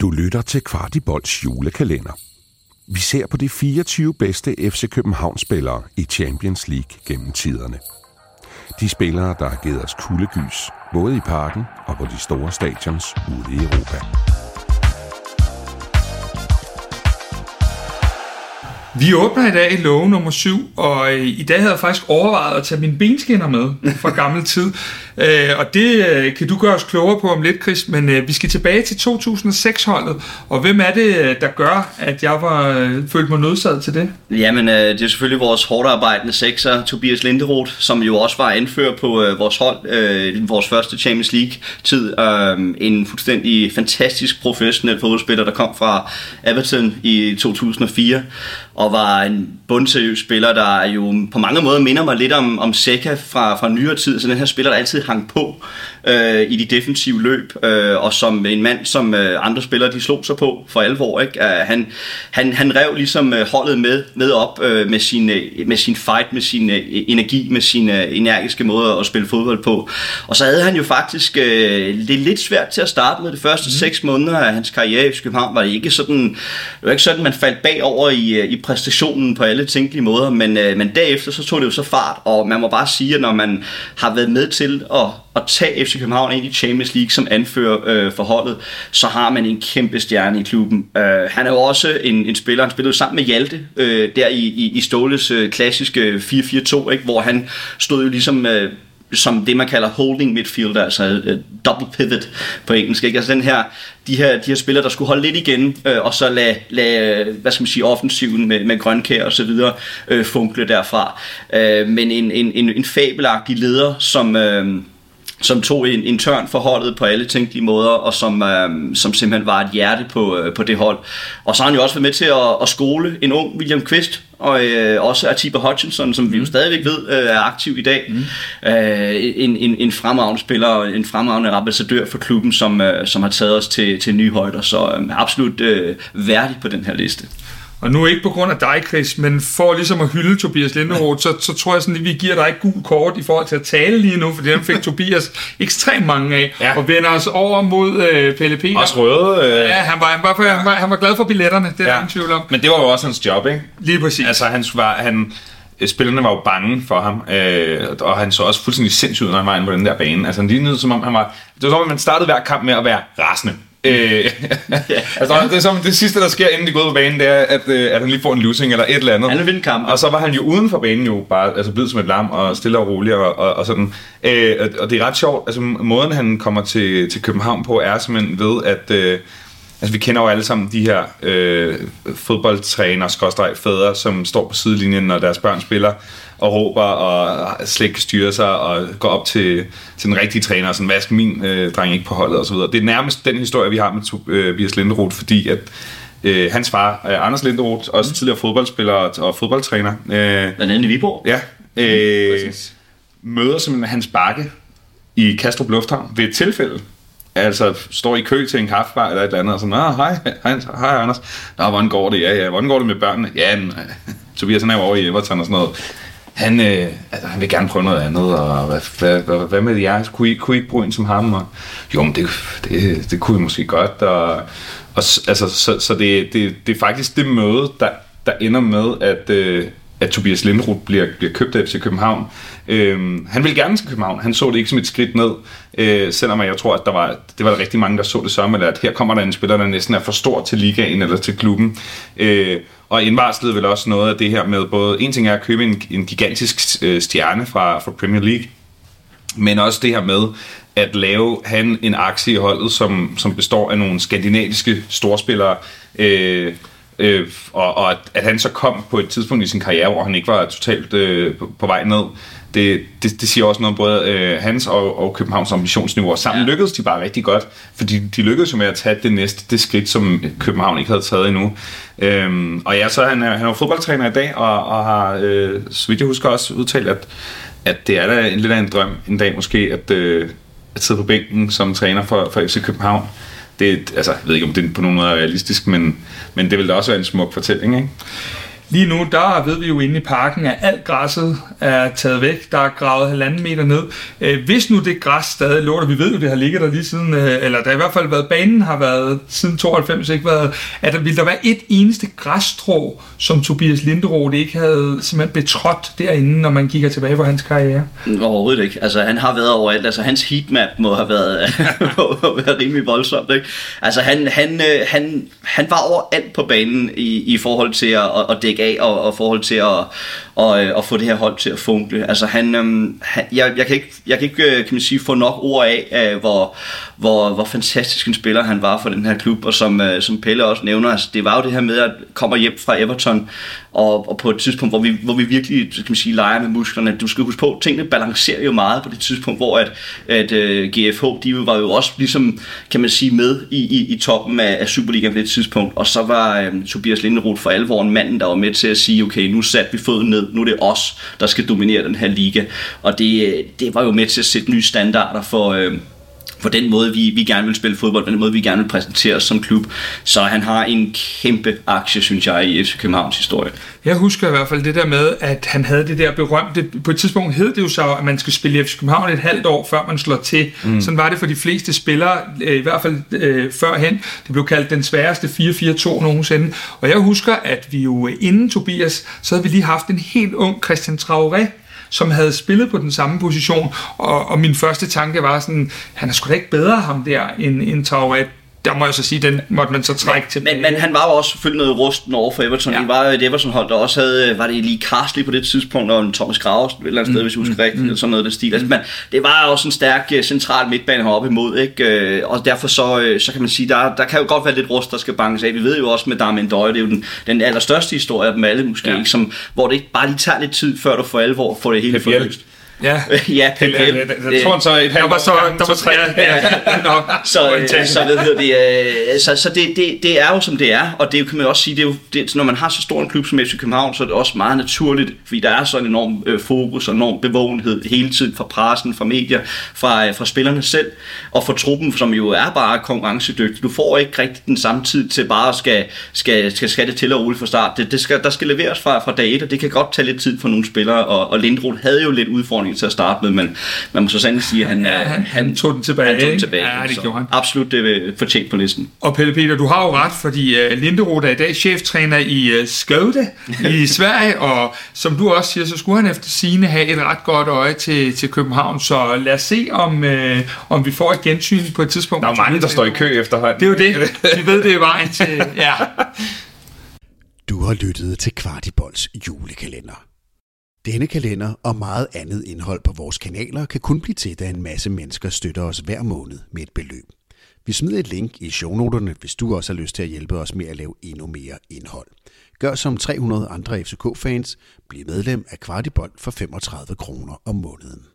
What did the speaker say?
Du lytter til Kvartibolds julekalender. Vi ser på de 24 bedste FC København-spillere i Champions League gennem tiderne. De spillere, der har givet os kuldegys, både i parken og på de store stadions ude i Europa. Vi åbner i dag låge nummer 7, og øh, i dag havde jeg faktisk overvejet at tage mine benskinner med fra gammel tid. Øh, og det øh, kan du gøre os klogere på om lidt, Chris, men øh, vi skal tilbage til 2006-holdet. Og hvem er det, øh, der gør, at jeg var øh, følte mig nødsaget til det? Jamen, øh, det er selvfølgelig vores hårdt arbejdende sekser, Tobias Linderoth, som jo også var anfører på øh, vores hold, øh, vores første Champions League-tid. Øh, en fuldstændig fantastisk professionel fodboldspiller, der kom fra Everton i 2004 og var en bundseriøs spiller, der jo på mange måder minder mig lidt om, om Seca fra, fra nyere tid. Så den her spiller, der altid hang på øh, i de defensive løb, øh, og som en mand, som øh, andre spillere de slog sig på for alvor. Ikke? Uh, han, han, han rev ligesom øh, holdet med, med op øh, med, sin, øh, med sin fight, med sin øh, energi, med sin øh, energiske måde at spille fodbold på. Og så havde han jo faktisk øh, det lidt svært til at starte med de første mm. seks måneder af hans karriere i København. Var det ikke sådan, det var ikke sådan, man faldt bagover i, i præstationen på alle tænkelige måder, men, øh, men derefter så tog det jo så fart, og man må bare sige, at når man har været med til at, at tage FC København ind i Champions League som anfører øh, for holdet, så har man en kæmpe stjerne i klubben. Øh, han er jo også en, en spiller, han spillede sammen med Hjalte øh, der i, i, i Ståles øh, klassiske 4-4-2, ikke? hvor han stod jo ligesom... Øh, som det, man kalder holding midfielder, altså uh, double pivot på engelsk. Ikke? Altså den her, de, her, de her spillere, der skulle holde lidt igen, øh, og så lade, lade, hvad skal man sige, offensiven med, med grønkær og så videre øh, funkle derfra. Øh, men en, en, en, en fabelagtig leder, som... Øh, som tog en, en tørn for holdet på alle tænkelige måder, og som, øh, som simpelthen var et hjerte på, øh, på det hold. Og så har han jo også været med til at, at skole en ung William Quist, og øh, også Atiba Hutchinson, som vi jo mm. stadigvæk ved øh, er aktiv i dag. Mm. Øh, en, en, en fremragende spiller, en fremragende ambassadør for klubben, som, øh, som har taget os til, til nye højder, så øh, absolut øh, værdig på den her liste. Og nu ikke på grund af dig, Chris, men for ligesom at hylde Tobias Linderoth, så, så tror jeg sådan, at vi giver dig et gul kort i forhold til at tale lige nu, for den fik Tobias ekstremt mange af, ja. og vender os over mod øh, Pelle Peter. Også røde. Øh... Ja, han var, han, var, han, var, han var glad for billetterne, det er ja. ingen tvivl om. Men det var jo også hans job, ikke? Lige præcis. Altså, han var, han, spillerne var jo bange for ham, øh, og han så også fuldstændig sindssygt ud, når han var inde på den der bane. Altså, han lignede som om han var... Det var som om, man startede hver kamp med at være rasende. Øh, altså, det er som det sidste, der sker, inden de går ud på banen, det er, at, øh, at han lige får en losing eller et eller andet. Han vil kamp. Og så var han jo uden for banen jo bare altså blevet som et lam og stille og rolig og, og, og sådan. Øh, og det er ret sjovt, altså måden han kommer til, til København på er simpelthen ved, at øh, altså, vi kender jo alle sammen de her øh, fodboldtræner, skråstreg fædre, som står på sidelinjen, når deres børn spiller og råber og slet ikke styre sig og går op til, til den rigtige træner og sådan, hvad skal min øh, dreng ikke på holdet og så videre. Det er nærmest den historie, vi har med Tobias øh, Linderoth, fordi at øh, hans far, øh, Anders Linderoth, også mm. tidligere fodboldspiller og, fodboldtræner. Øh, Blandt andet i Viborg. Ja. Øh, mm, møder simpelthen hans bakke i Kastrup Lufthavn ved et tilfælde. Altså, står i kø til en kaffebar eller et eller andet, og sådan, ah, hej, hej, hej Anders. Nå, hvordan går det? Ja, ja, hvordan går det med børnene? Ja, men, øh, Tobias han er jo over i Everton og sådan noget han, øh, altså, han vil gerne prøve noget andet, og hvad, hvad, hvad, hvad med jer? Kunne I, kunne I ikke bruge en som ham? Og, jo, men det, det, det kunne I måske godt, og, og altså, så, så det, det, det er faktisk det møde, der, der ender med, at, øh, at Tobias Lindrup bliver, bliver købt af FC København. Øhm, han vil gerne til København. Han så det ikke som et skridt ned, øh, selvom jeg tror, at der var, det var der rigtig mange, der så det som, at her kommer der en spiller, der næsten er for stor til ligaen eller til klubben. Øh, og indvarslede vel også noget af det her med både, en ting er at købe en, en gigantisk øh, stjerne fra, fra Premier League, men også det her med at lave han en aktie i holdet, som, som består af nogle skandinaviske storspillere, øh, øh, og, og at, at han så kom på et tidspunkt i sin karriere, hvor han ikke var totalt øh, på, på vej ned, det, det, det siger også noget både øh, hans og, og Københavns ambitionsniveau. Og sammen ja. lykkedes de bare rigtig godt, fordi de lykkedes jo med at tage det næste det skridt, som København ikke havde taget endnu. Øhm, og ja, så han er han er fodboldtræner i dag, og, og har, øh, så vidt jeg husker, også udtalt, at, at det er da en lidt af en drøm en dag måske, at, øh, at sidde på bænken som træner for, for FC København. Det, altså, jeg ved ikke, om det på nogen måde er realistisk, men, men det vil da også være en smuk fortælling, ikke? Lige nu, der ved vi jo inde i parken, at alt græsset er taget væk. Der er gravet halvanden meter ned. Øh, hvis nu det græs stadig lå der, vi ved jo, det har ligget der lige siden, øh, eller der i hvert fald været, banen har været siden 92, ikke været, at der ville der være et eneste græsstrå, som Tobias Linderoth ikke havde simpelthen betrådt derinde, når man kigger tilbage på hans karriere? Overhovedet ikke. Altså, han har været overalt. Altså, hans heatmap må have været, må have været rimelig voldsomt. Ikke? Altså, han, han, øh, han, han var overalt på banen i, i forhold til at, at dække af, og, og forhold til at, og, øh, og få det her hold til at funkle. Altså, han, øhm, han, jeg, jeg, kan ikke, jeg kan ikke øh, kan man sige, få nok ord af, øh, hvor, hvor, hvor fantastisk en spiller han var for den her klub, og som, som Pelle også nævner, altså, det var jo det her med at komme hjem fra Everton, og, og på et tidspunkt, hvor vi, hvor vi virkelig kan man sige, leger med musklerne. Du skal huske på, tingene balancerer jo meget på det tidspunkt, hvor at, at øh, GFH, de var jo også ligesom, kan man sige, med i, i, i toppen af, af Superligaen på det tidspunkt, og så var øh, Tobias Linderoth for alvor en manden, der var med til at sige, okay, nu satte vi foden ned, nu er det os, der skal dominere den her liga, og det, øh, det var jo med til at sætte nye standarder for, øh, for den måde, vi, vi gerne vil spille fodbold, den måde, vi gerne vil præsentere os som klub. Så han har en kæmpe aktie, synes jeg, i FC Københavns historie. Jeg husker i hvert fald det der med, at han havde det der berømte, på et tidspunkt hed det jo så, at man skal spille i FC København et halvt år, før man slår til. Mm. Sådan var det for de fleste spillere, øh, i hvert fald øh, førhen. Det blev kaldt den sværeste 4-4-2 nogensinde. Og jeg husker, at vi jo inden Tobias, så havde vi lige haft en helt ung Christian Traoré, som havde spillet på den samme position, og, og min første tanke var sådan, han er sgu da ikke bedre ham der, end, end Traoré der må jeg så sige, den måtte man så trække til. Men, men han var jo også selvfølgelig noget rusten over for Everton. Ja. Det var et Everton-hold, der også havde, var det lige Carsley på det tidspunkt, og en Thomas Graves et eller andet mm, sted, hvis jeg husker mm, rigtigt, mm, sådan noget af det stil. Altså, men det var også en stærk øh, central midtbane heroppe imod, ikke? Øh, og derfor så, øh, så kan man sige, der, der kan jo godt være lidt rust, der skal banges af. Vi ved jo også med Darmin Døje, det er jo den, den allerstørste historie af dem alle måske, ja. ikke? Som, hvor det ikke bare lige tager lidt tid, før du for alvor får det hele forløst. Ja, ja Pep Jeg, jeg, tror så et halvt var så, der var tre. Ja, ja. så, så, ved det, så, så det, det, det er jo som det er, og det kan man også sige, det er jo, det, når man har så stor en klub som FC København, så er det også meget naturligt, fordi der er så en enorm øh, fokus og enorm bevågenhed hele tiden fra pressen, fra medier, fra, øh, fra spillerne selv, og fra truppen, som jo er bare konkurrencedygtig. Du får ikke rigtig den samme tid til bare at skal, skal, skal, skal det til og roligt fra start. Det, det skal, der skal leveres fra, fra dag et, og det kan godt tage lidt tid for nogle spillere, og, og Lindroth havde jo lidt udfordring udfordring til at starte med, men man må så sandelig sige, at han, ja, han, han tog den tilbage. Han tog den tilbage. Ja, det gjorde han. Absolut det fortjent på listen. Og Pelle Peter, du har jo ret, fordi uh, Linderoth er i dag cheftræner i uh, Skövde i Sverige, og som du også siger, så skulle han efter sine have et ret godt øje til, til København, så lad os se, om, uh, om vi får et gensyn på et tidspunkt. Der er mange, der står i kø efterhånden. Det er jo det. Vi ved, det er vejen til... Ja. Du har lyttet til Kvartibolds julekalender. Denne kalender og meget andet indhold på vores kanaler kan kun blive til, da en masse mennesker støtter os hver måned med et beløb. Vi smider et link i shownoterne, hvis du også har lyst til at hjælpe os med at lave endnu mere indhold. Gør som 300 andre FCK-fans, bliv medlem af Kvartibold for 35 kroner om måneden.